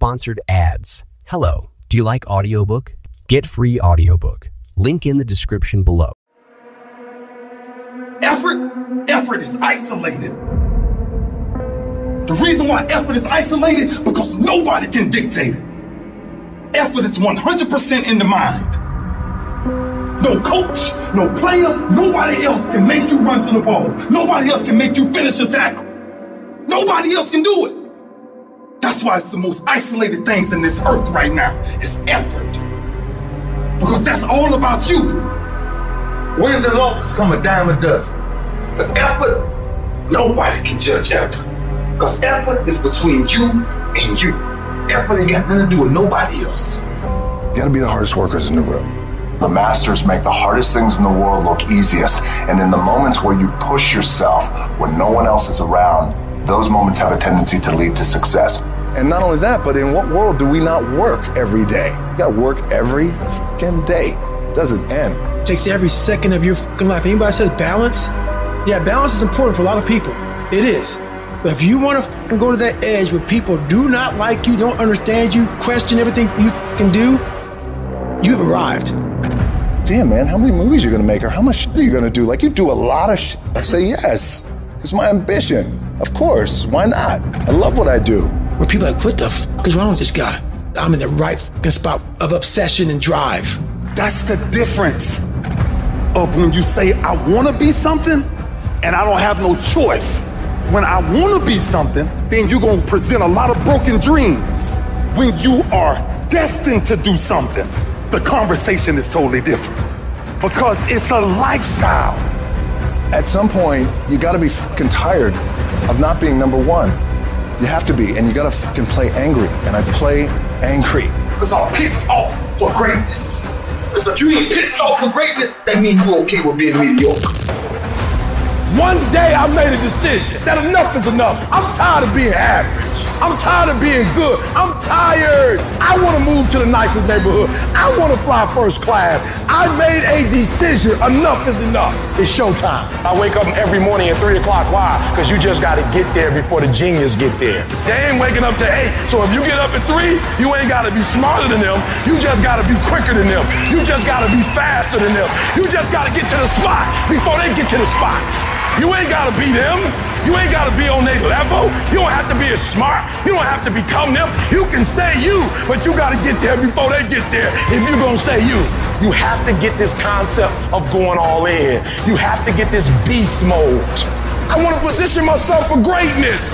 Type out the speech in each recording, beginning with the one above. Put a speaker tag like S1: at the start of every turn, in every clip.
S1: Sponsored ads. Hello, do you like audiobook? Get free audiobook. Link in the description below.
S2: Effort, effort is isolated. The reason why effort is isolated because nobody can dictate it. Effort is 100% in the mind. No coach, no player, nobody else can make you run to the ball. Nobody else can make you finish a tackle. Nobody else can do it. That's why it's the most isolated things in this earth right now. It's effort. Because that's all about you. Wins and losses come a dime a dozen. But effort, nobody can judge effort. Because effort is between you and you. Effort ain't got nothing to do with nobody else.
S3: You gotta be the hardest workers in the room.
S4: The masters make the hardest things in the world look easiest. And in the moments where you push yourself when no one else is around, those moments have a tendency to lead to success.
S3: And not only that, but in what world do we not work every day? You gotta work every fucking day. It Doesn't end.
S5: takes every second of your fucking life. Anybody says balance? Yeah, balance is important for a lot of people. It is. But if you want to fucking go to that edge where people do not like you, don't understand you, question everything you fucking do, you've arrived.
S3: Damn, man, how many movies are you gonna make or how much shit are you gonna do? Like, you do a lot of shit. I say yes. It's my ambition. Of course. Why not? I love what I do.
S5: Where people are like, what the fuck is wrong with this guy? I'm in the right fucking spot of obsession and drive.
S2: That's the difference of when you say, I want to be something and I don't have no choice. When I want to be something, then you're going to present a lot of broken dreams. When you are destined to do something, the conversation is totally different because it's a lifestyle.
S3: At some point, you gotta be fucking tired of not being number one. You have to be, and you gotta fucking play angry. And I play angry.
S2: Because I'm pissed off for greatness. Because if you ain't pissed off for greatness, that means you're okay with being mediocre.
S6: One day I made a decision that enough is enough. I'm tired of being average. I'm tired of being good. I'm tired. I want to move to the nicest neighborhood. I want to fly first class. I made a decision. Enough is enough. It's showtime. I wake up every morning at 3 o'clock. Why? Because you just got to get there before the genius get there. They ain't waking up to 8. So if you get up at 3, you ain't got to be smarter than them. You just got to be quicker than them. You just got to be faster than them. You just got to get to the spot before they get to the spots. You ain't gotta be them. You ain't gotta be on their level. You don't have to be as smart. You don't have to become them. You can stay you, but you gotta get there before they get there if you're gonna stay you. You have to get this concept of going all in. You have to get this beast mode. I wanna position myself for greatness.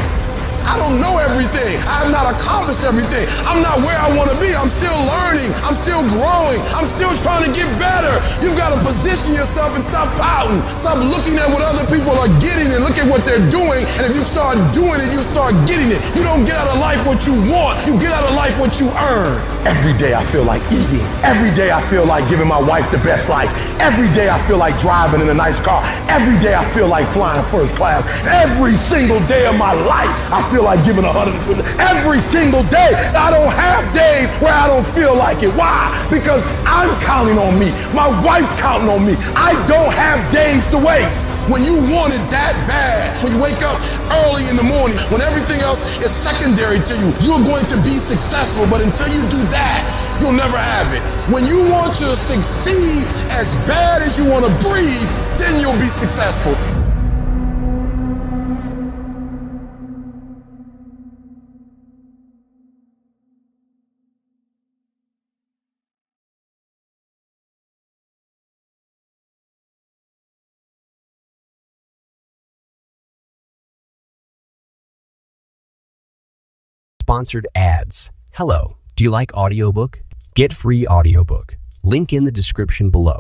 S6: I don't know everything. I have not accomplished everything. I'm not where I want to be. I'm still learning. I'm still growing. I'm still trying to get better. You've got to position yourself and stop pouting. Stop looking at what other people are getting and look at what they're doing. And if you start doing it, you start getting it. You don't get out of life what you want. You get out of life what you earn. Every day I feel like eating. Every day I feel like giving my wife the best life. Every day I feel like driving in a nice car. Every day I feel like flying first class. Every single day of my life I feel like giving 120. Every single day I don't have days where I don't feel like it. Why? Because I'm counting on me. My wife's counting on me. I don't have days to waste. When you want it that bad, when you wake up early in the morning, when everything else is secondary to you, you're going to be successful. But until you do that, you'll never have it. When you want to succeed as bad as you want to breathe, then you'll be successful.
S1: Sponsored ads. Hello, do you like audiobook? Get free audiobook. Link in the description below.